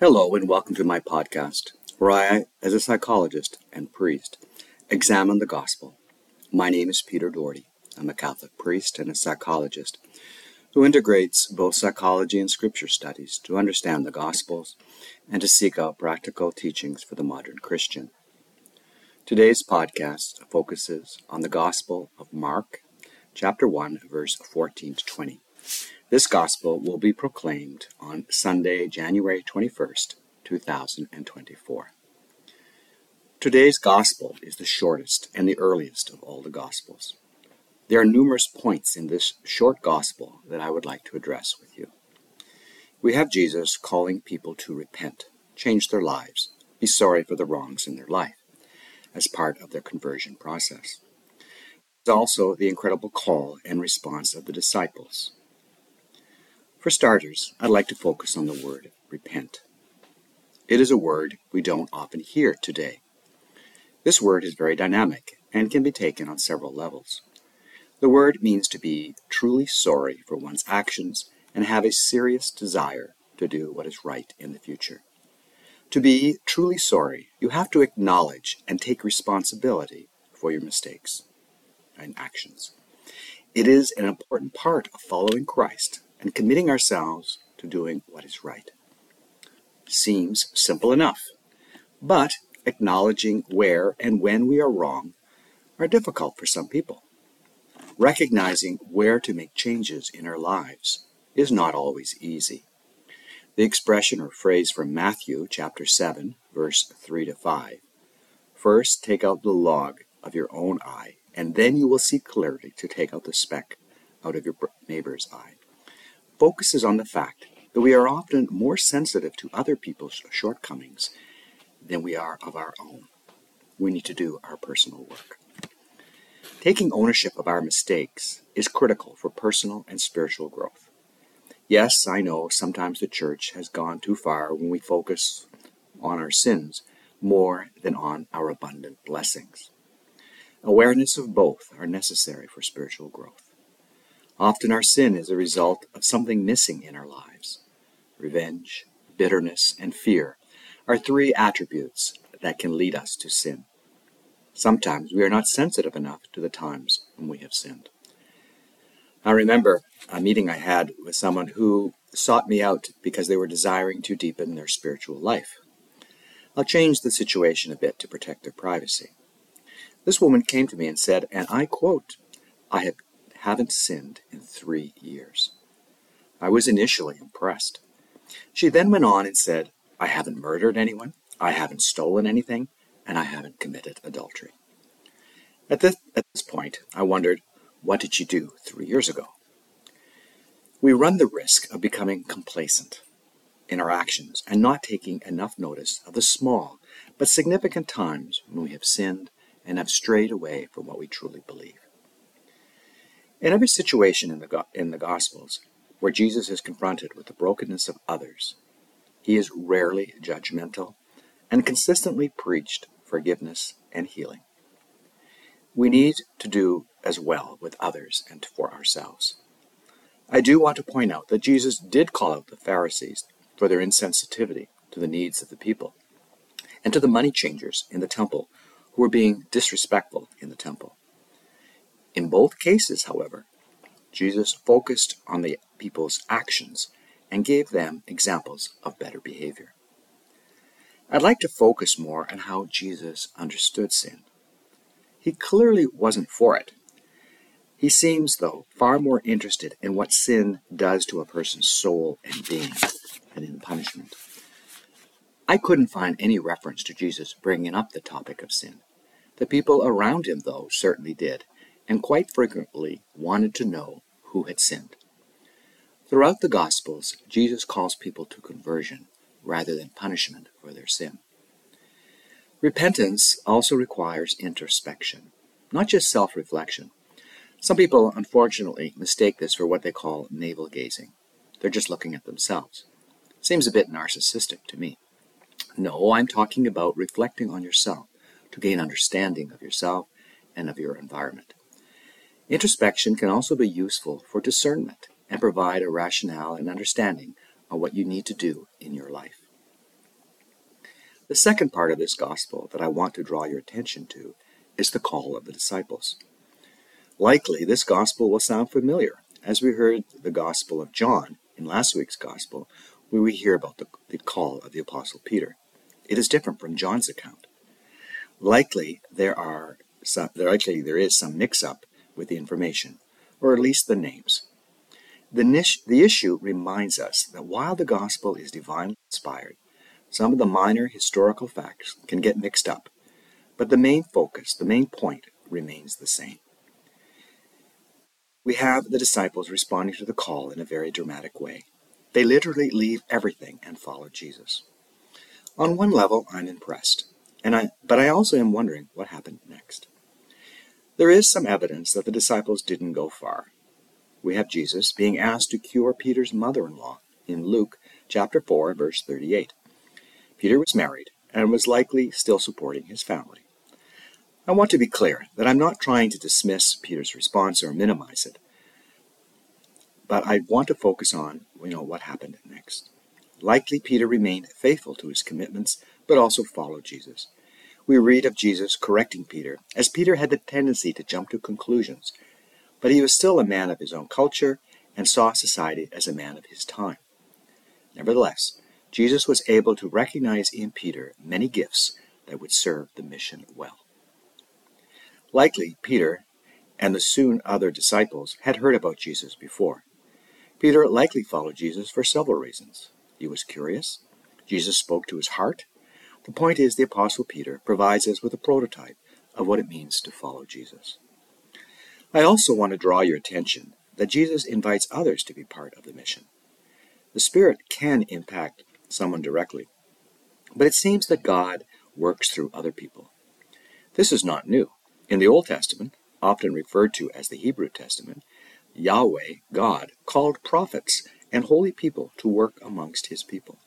Hello, and welcome to my podcast, where I, as a psychologist and priest, examine the gospel. My name is Peter Doherty. I'm a Catholic priest and a psychologist who integrates both psychology and scripture studies to understand the gospels and to seek out practical teachings for the modern Christian. Today's podcast focuses on the Gospel of Mark, chapter 1, verse 14 to 20. This gospel will be proclaimed on Sunday, January 21st, 2024. Today's gospel is the shortest and the earliest of all the gospels. There are numerous points in this short gospel that I would like to address with you. We have Jesus calling people to repent, change their lives, be sorry for the wrongs in their life as part of their conversion process. There's also the incredible call and response of the disciples for starters, I'd like to focus on the word repent. It is a word we don't often hear today. This word is very dynamic and can be taken on several levels. The word means to be truly sorry for one's actions and have a serious desire to do what is right in the future. To be truly sorry, you have to acknowledge and take responsibility for your mistakes and actions. It is an important part of following Christ and committing ourselves to doing what is right. Seems simple enough, but acknowledging where and when we are wrong are difficult for some people. Recognizing where to make changes in our lives is not always easy. The expression or phrase from Matthew chapter 7, verse 3 to 5 First take out the log of your own eye, and then you will see clearly to take out the speck out of your neighbor's eye focuses on the fact that we are often more sensitive to other people's shortcomings than we are of our own. We need to do our personal work. Taking ownership of our mistakes is critical for personal and spiritual growth. Yes, I know sometimes the church has gone too far when we focus on our sins more than on our abundant blessings. Awareness of both are necessary for spiritual growth. Often our sin is a result of something missing in our lives. Revenge, bitterness, and fear are three attributes that can lead us to sin. Sometimes we are not sensitive enough to the times when we have sinned. I remember a meeting I had with someone who sought me out because they were desiring to deepen their spiritual life. I'll change the situation a bit to protect their privacy. This woman came to me and said, and I quote, I have haven't sinned in three years. I was initially impressed. She then went on and said, I haven't murdered anyone, I haven't stolen anything, and I haven't committed adultery. At this, at this point, I wondered, what did she do three years ago? We run the risk of becoming complacent in our actions and not taking enough notice of the small but significant times when we have sinned and have strayed away from what we truly believe. In every situation in the, in the Gospels where Jesus is confronted with the brokenness of others, he is rarely judgmental and consistently preached forgiveness and healing. We need to do as well with others and for ourselves. I do want to point out that Jesus did call out the Pharisees for their insensitivity to the needs of the people and to the money changers in the temple who were being disrespectful in the temple. In both cases, however, Jesus focused on the people's actions and gave them examples of better behavior. I'd like to focus more on how Jesus understood sin. He clearly wasn't for it. He seems, though, far more interested in what sin does to a person's soul and being than in punishment. I couldn't find any reference to Jesus bringing up the topic of sin. The people around him, though, certainly did, and quite frequently wanted to know who had sinned. Throughout the Gospels, Jesus calls people to conversion rather than punishment for their sin. Repentance also requires introspection, not just self reflection. Some people, unfortunately, mistake this for what they call navel gazing. They're just looking at themselves. Seems a bit narcissistic to me. No, I'm talking about reflecting on yourself to gain understanding of yourself and of your environment. Introspection can also be useful for discernment and provide a rationale and understanding of what you need to do in your life. The second part of this gospel that I want to draw your attention to is the call of the disciples. Likely, this gospel will sound familiar, as we heard the gospel of John in last week's gospel, where we hear about the, the call of the apostle Peter. It is different from John's account. Likely, there are some, likely there is some mix-up with the information, or at least the names. The, niche, the issue reminds us that while the gospel is divinely inspired, some of the minor historical facts can get mixed up, but the main focus, the main point, remains the same. We have the disciples responding to the call in a very dramatic way. They literally leave everything and follow Jesus. On one level, I'm impressed, and I, but I also am wondering what happened next. There is some evidence that the disciples didn't go far. We have Jesus being asked to cure Peter's mother in law in Luke chapter 4, verse 38. Peter was married and was likely still supporting his family. I want to be clear that I'm not trying to dismiss Peter's response or minimize it, but I want to focus on you know what happened next. Likely Peter remained faithful to his commitments, but also followed Jesus. We read of Jesus correcting Peter, as Peter had the tendency to jump to conclusions, but he was still a man of his own culture and saw society as a man of his time. Nevertheless, Jesus was able to recognize in Peter many gifts that would serve the mission well. Likely, Peter and the soon other disciples had heard about Jesus before. Peter likely followed Jesus for several reasons. He was curious. Jesus spoke to his heart. The point is, the Apostle Peter provides us with a prototype of what it means to follow Jesus. I also want to draw your attention that Jesus invites others to be part of the mission. The Spirit can impact someone directly. But it seems that God works through other people. This is not new. In the Old Testament, often referred to as the Hebrew Testament, Yahweh, God, called prophets and holy people to work amongst his people.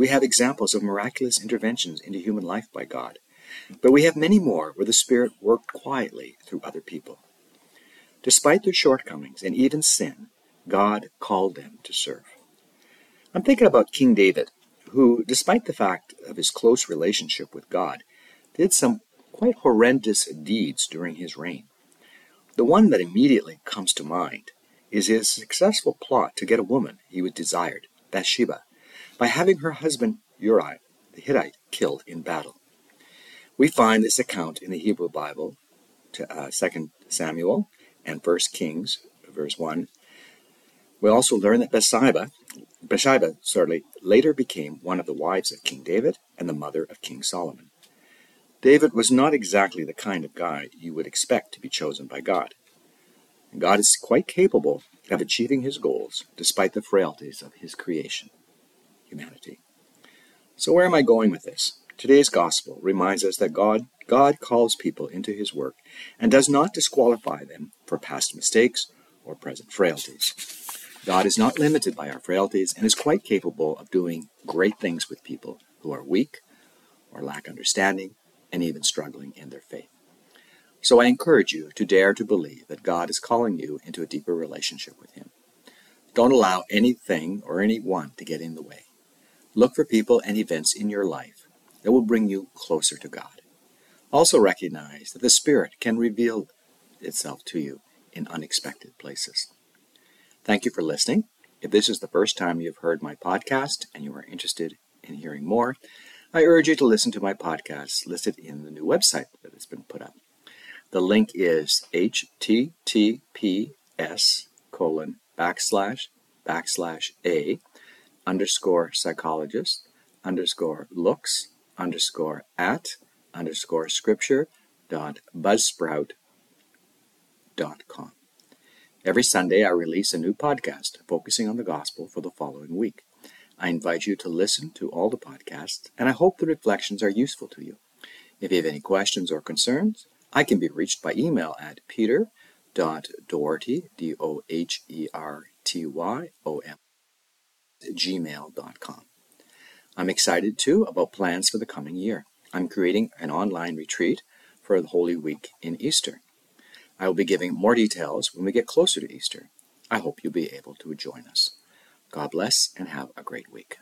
We have examples of miraculous interventions into human life by God, but we have many more where the Spirit worked quietly through other people. Despite their shortcomings and even sin, God called them to serve. I'm thinking about King David, who, despite the fact of his close relationship with God, did some quite horrendous deeds during his reign. The one that immediately comes to mind is his successful plot to get a woman he was desired, Bathsheba, by having her husband Uriah the Hittite killed in battle. We find this account in the Hebrew Bible, to, uh, 2 Samuel and 1 Kings, verse 1. We also learn that Bathsheba Bathsheba certainly later became one of the wives of King David and the mother of King Solomon. David was not exactly the kind of guy you would expect to be chosen by God. God is quite capable of achieving his goals despite the frailties of his creation, humanity. So where am I going with this? Today's gospel reminds us that God God calls people into his work and does not disqualify them for past mistakes or present frailties. God is not limited by our frailties and is quite capable of doing great things with people who are weak or lack understanding and even struggling in their faith. So I encourage you to dare to believe that God is calling you into a deeper relationship with Him. Don't allow anything or anyone to get in the way. Look for people and events in your life that will bring you closer to God. Also recognize that the Spirit can reveal itself to you in unexpected places. Thank you for listening. If this is the first time you've heard my podcast and you are interested in hearing more, I urge you to listen to my podcast listed in the new website that has been put up. The link is https colon backslash backslash a underscore psychologist underscore looks underscore at underscore scripture dot buzzsprout dot com. Every Sunday, I release a new podcast focusing on the gospel for the following week. I invite you to listen to all the podcasts, and I hope the reflections are useful to you. If you have any questions or concerns, I can be reached by email at peter.doherty, D-O-H-E-R-T-Y-O-M, gmail.com. I'm excited, too, about plans for the coming year. I'm creating an online retreat for the Holy Week in Easter. I will be giving more details when we get closer to Easter. I hope you'll be able to join us. God bless and have a great week.